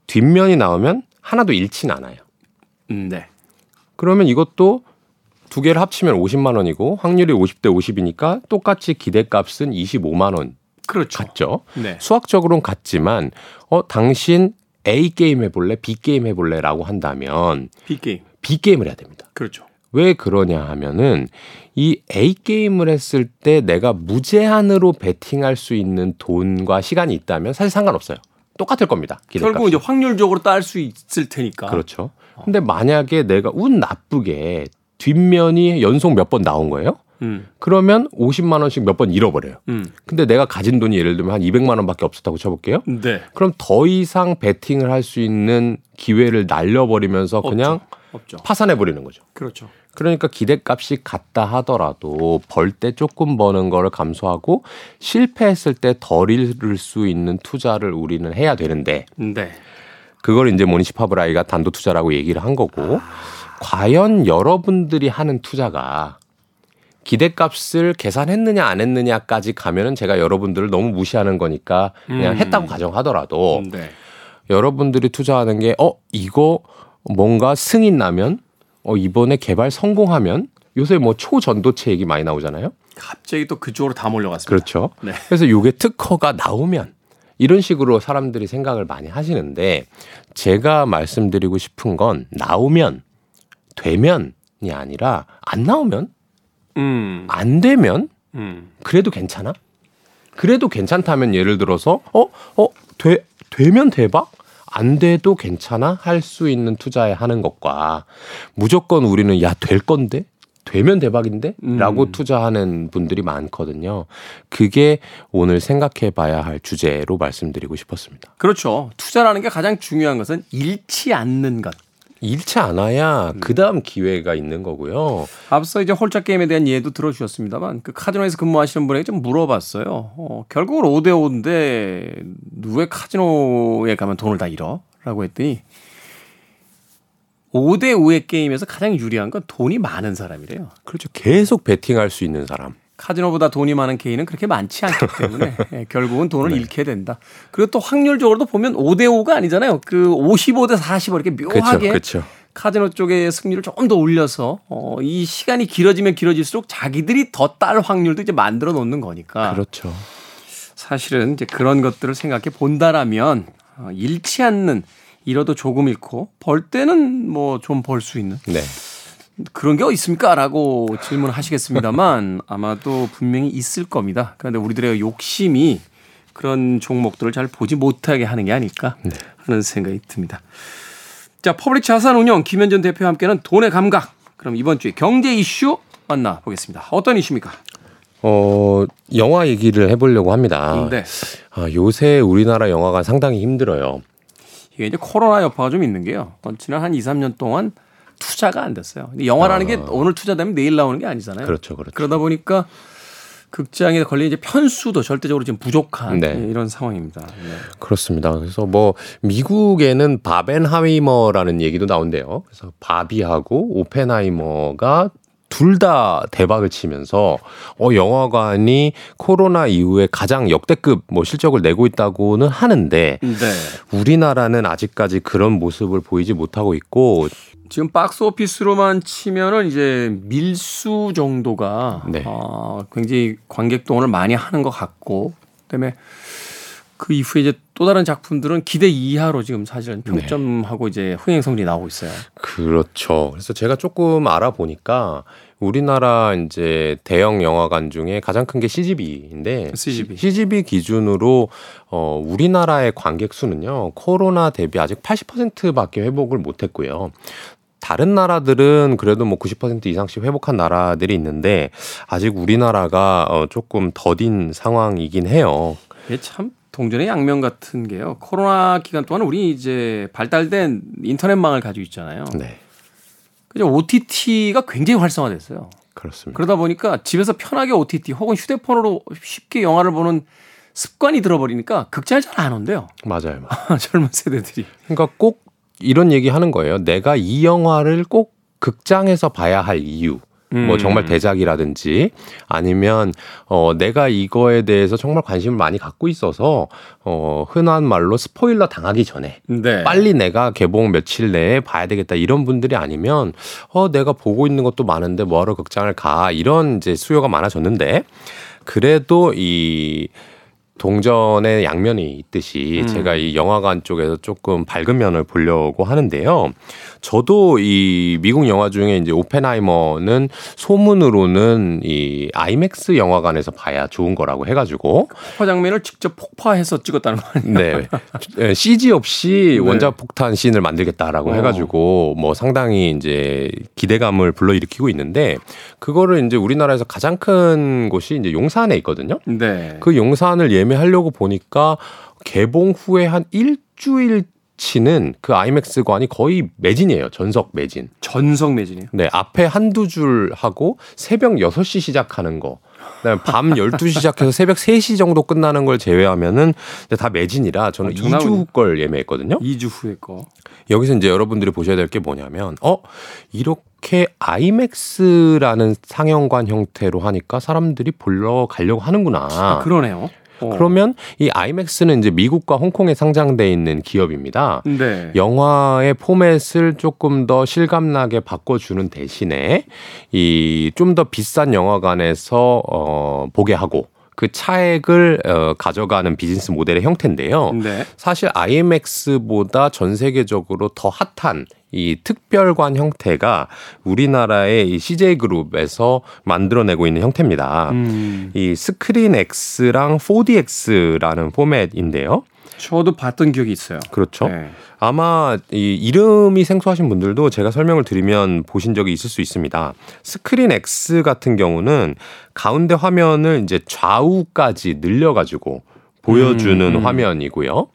뒷면이 나오면 하나도 잃지는 않아요. 음, 네. 그러면 이것도 두 개를 합치면 50만 원이고 확률이 50대 50이니까 똑같이 기대값은 25만 원. 그렇죠. 같죠. 네. 수학적으로는 같지만 어 당신 A 게임 해볼래, B 게임 해볼래라고 한다면 B 게임, B 게임을 해야 됩니다. 그렇죠. 왜 그러냐 하면은 이 A 게임을 했을 때 내가 무제한으로 베팅할 수 있는 돈과 시간이 있다면 사실 상관없어요. 똑같을 겁니다. 결국 이제 확률적으로 딸수 있을 테니까. 그렇죠. 근데 만약에 내가 운 나쁘게 뒷면이 연속 몇 번 나온 거예요. 음. 그러면 50만 원씩 몇 번 잃어버려요. 음. 근데 내가 가진 돈이 예를 들면 한 200만 원밖에 없었다고 쳐볼게요. 네. 그럼 더 이상 베팅을 할 수 있는 기회를 날려버리면서 없죠. 그냥 없죠. 파산해 버리는 거죠. 그렇죠. 그러니까 기대값이 같다 하더라도 벌 때 조금 버는 거를 감소하고 실패했을 때 덜 잃을 수 있는 투자를 우리는 해야 되는데 네. 그걸 이제 모니시파브라이가 단도 투자라고 얘기를 한 거고 아. 과연 여러분들이 하는 투자가 기대값을 계산했느냐 안 했느냐까지 가면은 제가 여러분들을 너무 무시하는 거니까 그냥 음. 했다고 가정하더라도 네. 여러분들이 투자하는 게 어 이거 뭔가 승인 나면 어 이번에 개발 성공하면 요새 뭐 초전도체 얘기 많이 나오잖아요. 갑자기 또 그쪽으로 다 몰려갔습니다. 그렇죠. 네. 그래서 요게 특허가 나오면 이런 식으로 사람들이 생각을 많이 하시는데 제가 말씀드리고 싶은 건 나오면 되면이 아니라 안 나오면 음. 안 되면 음. 그래도 괜찮아? 그래도 괜찮다면 예를 들어서 어? 어? 돼, 되면 대박? 안 돼도 괜찮아? 할 수 있는 투자에 하는 것과 무조건 우리는 야, 될 건데? 되면 대박인데? 음. 라고 투자하는 분들이 많거든요. 그게 오늘 생각해 봐야 할 주제로 말씀드리고 싶었습니다. 그렇죠. 투자라는 게 가장 중요한 것은 잃지 않는 것. 잃지 않아야 음. 그 다음 기회가 있는 거고요. 앞서 이제 홀짝 게임에 대한 예도 들어주셨습니다만 그 카지노에서 근무하시는 분에게 좀 물어봤어요. 어, 결국은 5대5인데 누왜 카지노에 가면 돈을 다 잃어? 라고 했더니 5대5의 게임에서 가장 유리한 건 돈이 많은 사람이래요. 그렇죠. 계속 베팅할 수 있는 사람. 카지노보다 돈이 많은 개인은 그렇게 많지 않기 때문에 예, 결국은 돈을 네. 잃게 된다. 그리고 또 확률적으로도 보면 5대 5가 아니잖아요. 그 55대 40 이렇게 묘하게 그쵸, 그쵸. 카지노 쪽의 승률을 조금 더 올려서 어, 이 시간이 길어지면 길어질수록 자기들이 더 딸 확률도 이제 만들어 놓는 거니까. 그렇죠. 사실은 이제 그런 것들을 생각해 본다라면 어, 잃지 않는 잃어도 조금 잃고 벌 때는 뭐 좀 벌 수 있는. 네. 그런 게 어디 있습니까? 라고 질문하시겠습니다만 아마도 분명히 있을 겁니다. 그런데 우리들의 욕심이 그런 종목들을 잘 보지 못하게 하는 게 아닐까 네. 하는 생각이 듭니다. 자, 퍼블릭 자산운용 김현준 대표와 함께하는 돈의 감각. 그럼 이번 주에 경제 이슈 만나 보겠습니다. 어떤 이슈입니까? 어, 영화 얘기를 해보려고 합니다. 네. 아, 요새 우리나라 영화가 상당히 힘들어요. 이게 이제 코로나 여파가 좀 있는 게요. 지난 한 2, 3년 동안 투자가 안 됐어요. 영화라는 아. 게 오늘 투자되면 내일 나오는 게 아니잖아요. 그렇죠, 그렇죠. 그러다 보니까 극장에 걸린 이제 편수도 절대적으로 지금 부족한 네. 이런 상황입니다. 네. 그렇습니다. 그래서 뭐 미국에는 바벤하이머라는 얘기도 나온대요. 그래서 바비하고 오펜하이머가 둘 다 대박을 치면서 어 영화관이 코로나 이후에 가장 역대급 뭐 실적을 내고 있다고는 하는데 네. 우리나라는 아직까지 그런 모습을 보이지 못하고 있고 지금 박스 오피스로만 치면은 이제 밀수 정도가 네. 어, 굉장히 관객 동원을 많이 하는 것 같고 그다음에 그 이후에 이제 또 다른 작품들은 기대 이하로 지금 사실은 네. 평점하고 네. 이제 흥행 성적이 나오고 있어요. 그렇죠. 그래서 제가 조금 알아보니까 우리나라 이제 대형 영화관 중에 가장 큰 게 CGV인데 CGV. CGV 기준으로 어 우리나라의 관객 수는요. 코로나 대비 아직 80%밖에 회복을 못 했고요. 다른 나라들은 그래도 뭐 90% 이상씩 회복한 나라들이 있는데 아직 우리나라가 어 조금 더딘 상황이긴 해요. 이게 참 동전의 양면 같은 게요. 코로나 기간 동안 우리 이제 발달된 인터넷망을 가지고 있잖아요. 네. 그죠 OTT가 굉장히 활성화됐어요. 그렇습니다. 그러다 보니까 집에서 편하게 OTT 혹은 휴대폰으로 쉽게 영화를 보는 습관이 들어버리니까 극장에 잘 안 온대요. 맞아요. 젊은 세대들이. 그러니까 꼭 이런 얘기 하는 거예요. 내가 이 영화를 꼭 극장에서 봐야 할 이유. 뭐 정말 음. 대작이라든지 아니면 어 내가 이거에 대해서 정말 관심을 많이 갖고 있어서 어 흔한 말로 스포일러 당하기 전에 네. 빨리 내가 개봉 며칠 내에 봐야 되겠다 이런 분들이 아니면 어 내가 보고 있는 것도 많은데 뭐하러 극장을 가 이런 이제 수요가 많아졌는데 그래도 이 동전의 양면이 있듯이 음. 제가 이 영화관 쪽에서 조금 밝은 면을 보려고 하는데요. 저도 이 미국 영화 중에 이제 오펜하이머는 소문으로는 이 아이맥스 영화관에서 봐야 좋은 거라고 해가지고 폭파 장면을 직접 폭파해서 찍었다는 거 아니에요? 네. CG 없이 네. 원자 폭탄 씬을 만들겠다라고 어. 해가지고 뭐 상당히 이제 기대감을 불러일으키고 있는데 그거를 이제 우리나라에서 가장 큰 곳이 이제 용산에 있거든요. 네. 그 용산을 예 매하려고 보니까 개봉 후에 한 일주일 치는 그 아이맥스관이 거의 매진이에요. 전석 매진. 전석 매진이요? 네. 앞에 한두 줄 하고 새벽 6시 시작하는 거. 그다음에 밤 12시 시작해서 새벽 3시 정도 끝나는 걸 제외하면은 다 매진이라 저는 아, 2주 후 걸 예매했거든요. 2주 후에 거. 여기서 이제 여러분들이 보셔야 될 게 뭐냐면 어, 이렇게 아이맥스라는 상영관 형태로 하니까 사람들이 보러 가려고 하는구나. 아, 그러네요. 어. 그러면 이 아이맥스는 이제 미국과 홍콩에 상장돼 있는 기업입니다. 네. 영화의 포맷을 조금 더 실감나게 바꿔주는 대신에 이 좀 더 비싼 영화관에서 어 보게 하고 그 차액을 어, 가져가는 비즈니스 모델의 형태인데요. 네. 사실 IMAX보다 전 세계적으로 더 핫한 이 특별관 형태가 우리나라의 이 CJ 그룹에서 만들어내고 있는 형태입니다. 음. 이 스크린 X랑 4DX라는 포맷인데요. 저도 봤던 기억이 있어요. 그렇죠. 네. 아마 이 이름이 생소하신 분들도 제가 설명을 드리면 보신 적이 있을 수 있습니다. 스크린 X 같은 경우는 가운데 화면을 이제 좌우까지 늘려가지고 보여주는 음, 음. 화면이고요.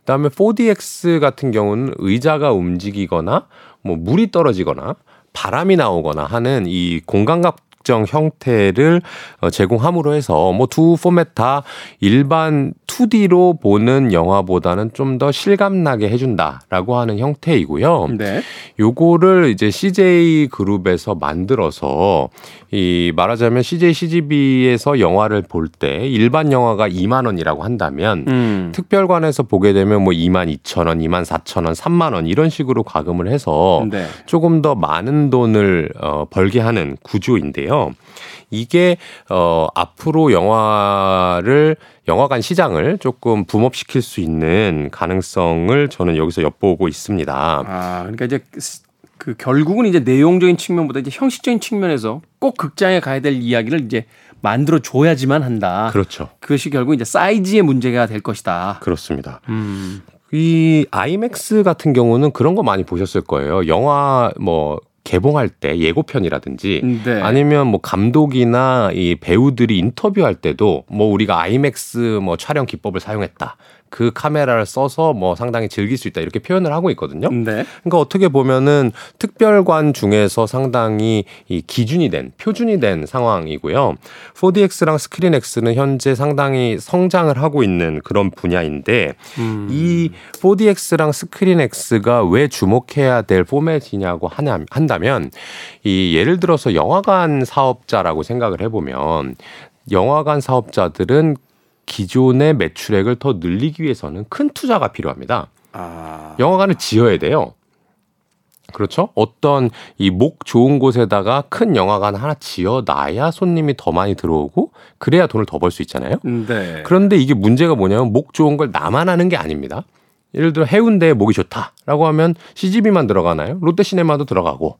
그다음에 4DX 같은 경우는 의자가 움직이거나 뭐 물이 떨어지거나 바람이 나오거나 하는 이 공간각 특정 형태를 어, 제공함으로 해서 뭐 두 포맷 다 일반 2D로 보는 영화보다는 좀 더 실감나게 해준다라고 하는 형태이고요. 네. 요거를 이제 CJ 그룹에서 만들어서 이 말하자면 CJ CGV에서 영화를 볼 때 일반 영화가 2만 원이라고 한다면 음. 특별관에서 보게 되면 뭐 2만 2천 원, 2만 4천 원, 3만 원 이런 식으로 과금을 해서 네. 조금 더 많은 돈을 어, 벌게 하는 구조인데요. 이게 어 앞으로 영화를 영화관 시장을 조금 붐업시킬 수 있는 가능성을 저는 여기서 엿보고 있습니다. 아, 그러니까 이제 그 결국은 이제 내용적인 측면보다 이제 형식적인 측면에서 꼭 극장에 가야 될 이야기를 이제 만들어 줘야지만 한다. 그렇죠. 그것이 결국 이제 사이즈의 문제가 될 것이다. 그렇습니다. 음. 이 아이맥스 같은 경우는 그런 거 많이 보셨을 거예요. 영화 뭐 개봉할 때 예고편이라든지 네. 아니면 뭐 감독이나 이 배우들이 인터뷰할 때도 뭐 우리가 아이맥스 뭐 촬영 기법을 사용했다. 그 카메라를 써서 뭐 상당히 즐길 수 있다 이렇게 표현을 하고 있거든요. 네. 그러니까 어떻게 보면은 특별관 중에서 상당히 이 기준이 된 표준이 된 상황이고요. 4DX랑 스크린X는 현재 상당히 성장을 하고 있는 그런 분야인데 음. 이 4DX랑 스크린X가 왜 주목해야 될 포맷이냐고 하냐 한다면 이 예를 들어서 영화관 사업자라고 생각을 해보면 영화관 사업자들은 기존의 매출액을 더 늘리기 위해서는 큰 투자가 필요합니다. 아... 영화관을 지어야 돼요. 그렇죠? 어떤 이 목 좋은 곳에다가 큰 영화관 하나 지어 놔야 손님이 더 많이 들어오고 그래야 돈을 더 벌 수 있잖아요. 네. 그런데 이게 문제가 뭐냐면 목 좋은 걸 나만 하는 게 아닙니다. 예를 들어 해운대에 목이 좋다라고 하면 CGV만 들어가나요? 롯데시네마도 들어가고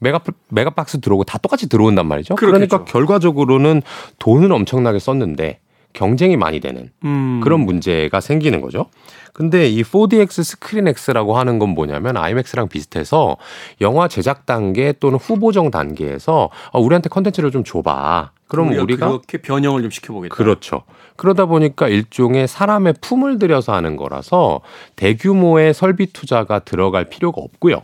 메가 메가박스 들어오고 다 똑같이 들어온단 말이죠. 그렇겠죠. 그러니까 결과적으로는 돈을 엄청나게 썼는데 경쟁이 많이 되는 음. 그런 문제가 생기는 거죠. 근데 이 4DX 스크린 X라고 하는 건 뭐냐면 IMAX랑 비슷해서 영화 제작 단계 또는 후보정 단계에서 어, 우리한테 컨텐츠를 좀 줘봐. 그럼 우리가, 우리가 그렇게 변형을 좀 시켜보겠다. 그렇죠. 그러다 보니까 일종의 사람의 품을 들여서 하는 거라서 대규모의 설비 투자가 들어갈 필요가 없고요.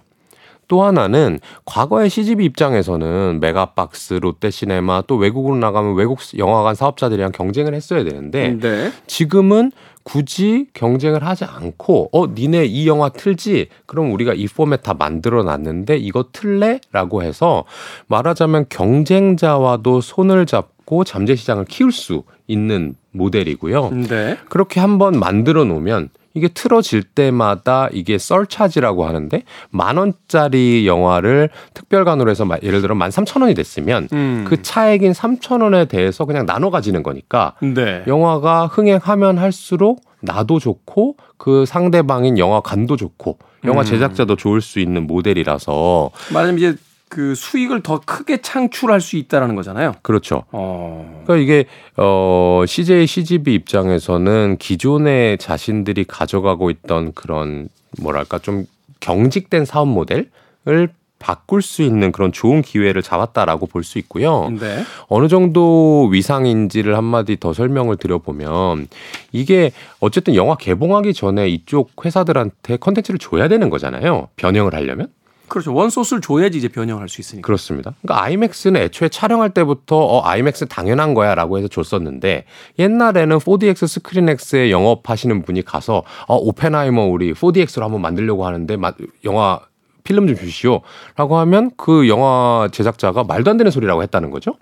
또 하나는 과거의 CGV 입장에서는 메가박스, 롯데시네마 또 외국으로 나가면 외국 영화관 사업자들이랑 경쟁을 했어야 되는데 네. 지금은 굳이 경쟁을 하지 않고 어 니네 이 영화 틀지 그럼 우리가 이 포맷 다 만들어 놨는데 이거 틀래라고 해서 말하자면 경쟁자와도 손을 잡고 잠재 시장을 키울 수 있는 모델이고요. 네. 그렇게 한번 만들어 놓으면 이게 틀어질 때마다 이게 썰차지라고 하는데 만 원짜리 영화를 특별관으로 해서 예를 들어 만 삼천 원이 됐으면 음. 그 차액인 삼천 원에 대해서 그냥 나눠 가지는 거니까 네. 영화가 흥행하면 할수록 나도 좋고 그 상대방인 영화관도 좋고 영화 음. 제작자도 좋을 수 있는 모델이라서 말하자면 이제 그 수익을 더 크게 창출할 수 있다라는 거잖아요. 그렇죠. 어. 그러니까 이게 어 CJ CGV 입장에서는 기존에 자신들이 가져가고 있던 그런 뭐랄까 좀 경직된 사업 모델을 바꿀 수 있는 그런 좋은 기회를 잡았다라고 볼 수 있고요. 네. 어느 정도 위상인지를 한마디 더 설명을 드려보면 이게 어쨌든 영화 개봉하기 전에 이쪽 회사들한테 컨텐츠를 줘야 되는 거잖아요. 변형을 하려면. 그렇죠. 원소스를 줘야지 이제 변형할 수 있으니까. 그렇습니다. 그러니까 아이맥스는 애초에 촬영할 때부터 어 아이맥스 당연한 거야라고 해서 줬었는데 옛날에는 4DX 스크린X에 영업하시는 분이 가서 어 오펜하이머 우리 4DX로 한번 만들려고 하는데 영화 필름 좀 주시오라고 하면 그 영화 제작자가 말도 안 되는 소리라고 했다는 거죠.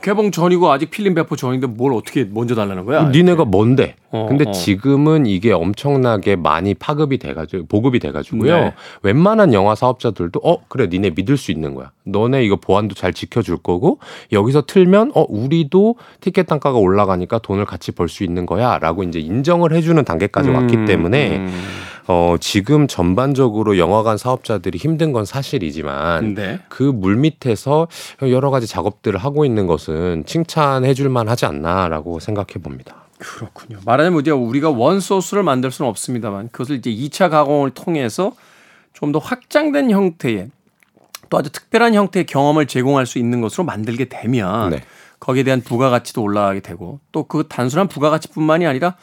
개봉 전이고 아직 필름 배포 전인데 뭘 어떻게 먼저 달라는 거야? 니네가 뭔데? 어, 근데 어. 지금은 이게 엄청나게 많이 파급이 돼가지고 보급이 돼가지고요. 네. 웬만한 영화 사업자들도 어 그래 니네 믿을 수 있는 거야. 너네 이거 보안도 잘 지켜줄 거고 여기서 틀면 어 우리도 티켓 단가가 올라가니까 돈을 같이 벌 수 있는 거야라고 이제 인정을 해주는 단계까지 음, 왔기 때문에. 음. 어, 지금 전반적으로 영화관 사업자들이 힘든 건 사실이지만 네. 그 물밑에서 여러 가지 작업들을 하고 있는 것은 칭찬해 줄 만 하지 않나라고 생각해 봅니다. 그렇군요. 말하자면 우리가 원 소스를 만들 수는 없습니다만 그것을 이제 2차 가공을 통해서 좀 더 확장된 형태의 또 아주 특별한 형태의 경험을 제공할 수 있는 것으로 만들게 되면 네. 거기에 대한 부가가치도 올라가게 되고 또 그 단순한 부가가치뿐만이 아니라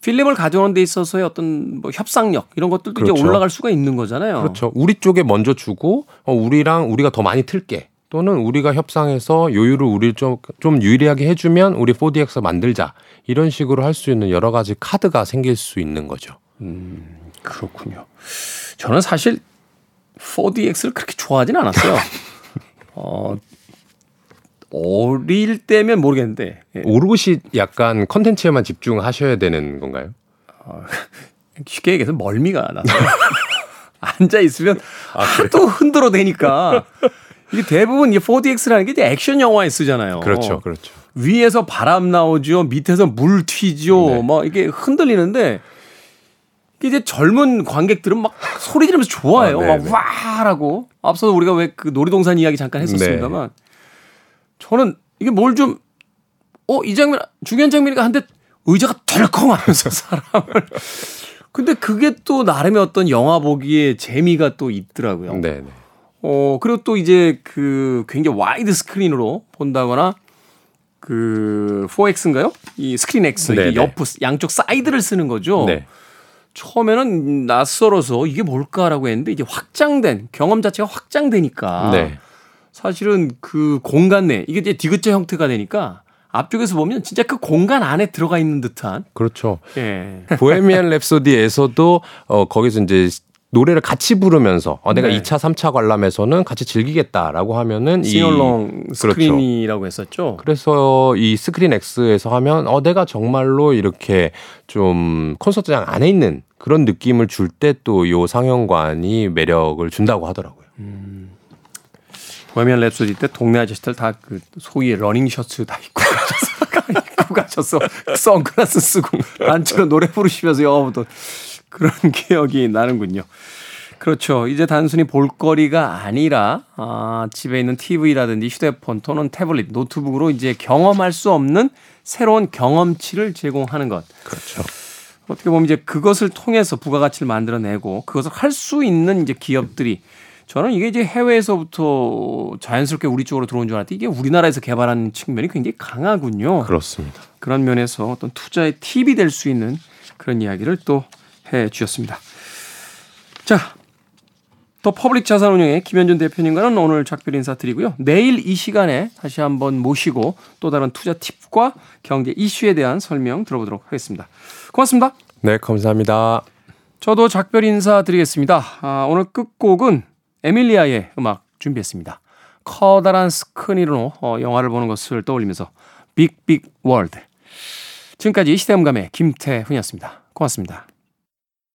필름을 가져오는 데 있어서의 어떤 뭐 협상력 이런 것들도 그렇죠. 이제 올라갈 수가 있는 거잖아요. 그렇죠. 우리 쪽에 먼저 주고 어, 우리랑 우리가 더 많이 틀게. 또는 우리가 협상해서 요율을 우리 좀, 좀 유리하게 해주면 우리 4DX 만들자. 이런 식으로 할 수 있는 여러 가지 카드가 생길 수 있는 거죠. 음, 그렇군요. 저는 사실 4DX를 그렇게 좋아하진 않았어요. 어, 어릴 때면 모르겠는데. 예. 오롯이 약간 컨텐츠에만 집중하셔야 되는 건가요? 어, 쉽게 얘기해서 멀미가 나서 앉아 있으면 아, 하도 흔들어 대니까 이게 대부분 이 4DX라는 게 이제 액션 영화에 쓰잖아요. 그렇죠, 그렇죠. 위에서 바람 나오죠, 밑에서 물 튀죠, 네. 막 이게 흔들리는데 이제 젊은 관객들은 막 소리 지르면서 좋아해요. 아, 네, 막 네. 와라고. 앞서 우리가 왜 그 놀이동산 이야기 잠깐 했었습니다만 네. 저는 이게 뭘 좀, 어, 이 장면, 중요한 장면이니까 한데 의자가 덜컹 하면서 사람을. 근데 그게 또 나름의 어떤 영화 보기에 재미가 또 있더라고요. 네. 어, 그리고 또 이제 그 굉장히 와이드 스크린으로 본다거나 그 4X인가요? 이 스크린 X 이게 옆 양쪽 사이드를 쓰는 거죠. 네. 처음에는 낯설어서 이게 뭘까라고 했는데 이제 확장된 경험 자체가 확장되니까 네. 사실은 그 공간 내 이게 이제 디귿자 형태가 되니까 앞쪽에서 보면 진짜 그 공간 안에 들어가 있는 듯한 그렇죠. 예. 보헤미안 랩소디에서도 어 거기서 이제 노래를 같이 부르면서 어, 내가 네. 2차, 3차 관람에서는 같이 즐기겠다라고 하면은 싱얼롱 그렇죠. 스크린이라고 그렇죠. 했었죠. 그래서 이 스크린 X에서 하면 어 내가 정말로 이렇게 좀 콘서트장 안에 있는 그런 느낌을 줄 때 또 요 상영관이 매력을 준다고 하더라고요. 음. 보헤미안 랩소디 때 동네 아저씨들 다 그 소위 러닝 셔츠 다 입고 가셔서 입고 가셔서 선글라스 쓰고 단체로 노래 부르시면서 영화 보던 그런 기억이 나는군요. 그렇죠. 이제 단순히 볼거리가 아니라 아, 집에 있는 TV라든지 휴대폰 또는 태블릿, 노트북으로 이제 경험할 수 없는 새로운 경험치를 제공하는 것. 그렇죠. 어떻게 보면 이제 그것을 통해서 부가가치를 만들어내고 그것을 할 수 있는 이제 기업들이 저는 이게 이제 해외에서부터 자연스럽게 우리 쪽으로 들어온 줄 알았는데 이게 우리나라에서 개발한 측면이 굉장히 강하군요. 그렇습니다. 그런 면에서 어떤 투자의 팁이 될 수 있는 그런 이야기를 또 해 주셨습니다. 자, 더 퍼블릭 자산운용의 김현준 대표님과는 오늘 작별 인사드리고요. 내일 이 시간에 다시 한번 모시고 또 다른 투자 팁과 경제 이슈에 대한 설명 들어보도록 하겠습니다. 고맙습니다. 네, 감사합니다. 저도 작별 인사드리겠습니다. 아, 오늘 끝곡은 에밀리아의 음악 준비했습니다. 커다란 스크린으로 어, 영화를 보는 것을 떠올리면서 Big Big World. 지금까지 시대음감의 김태훈이었습니다. 고맙습니다.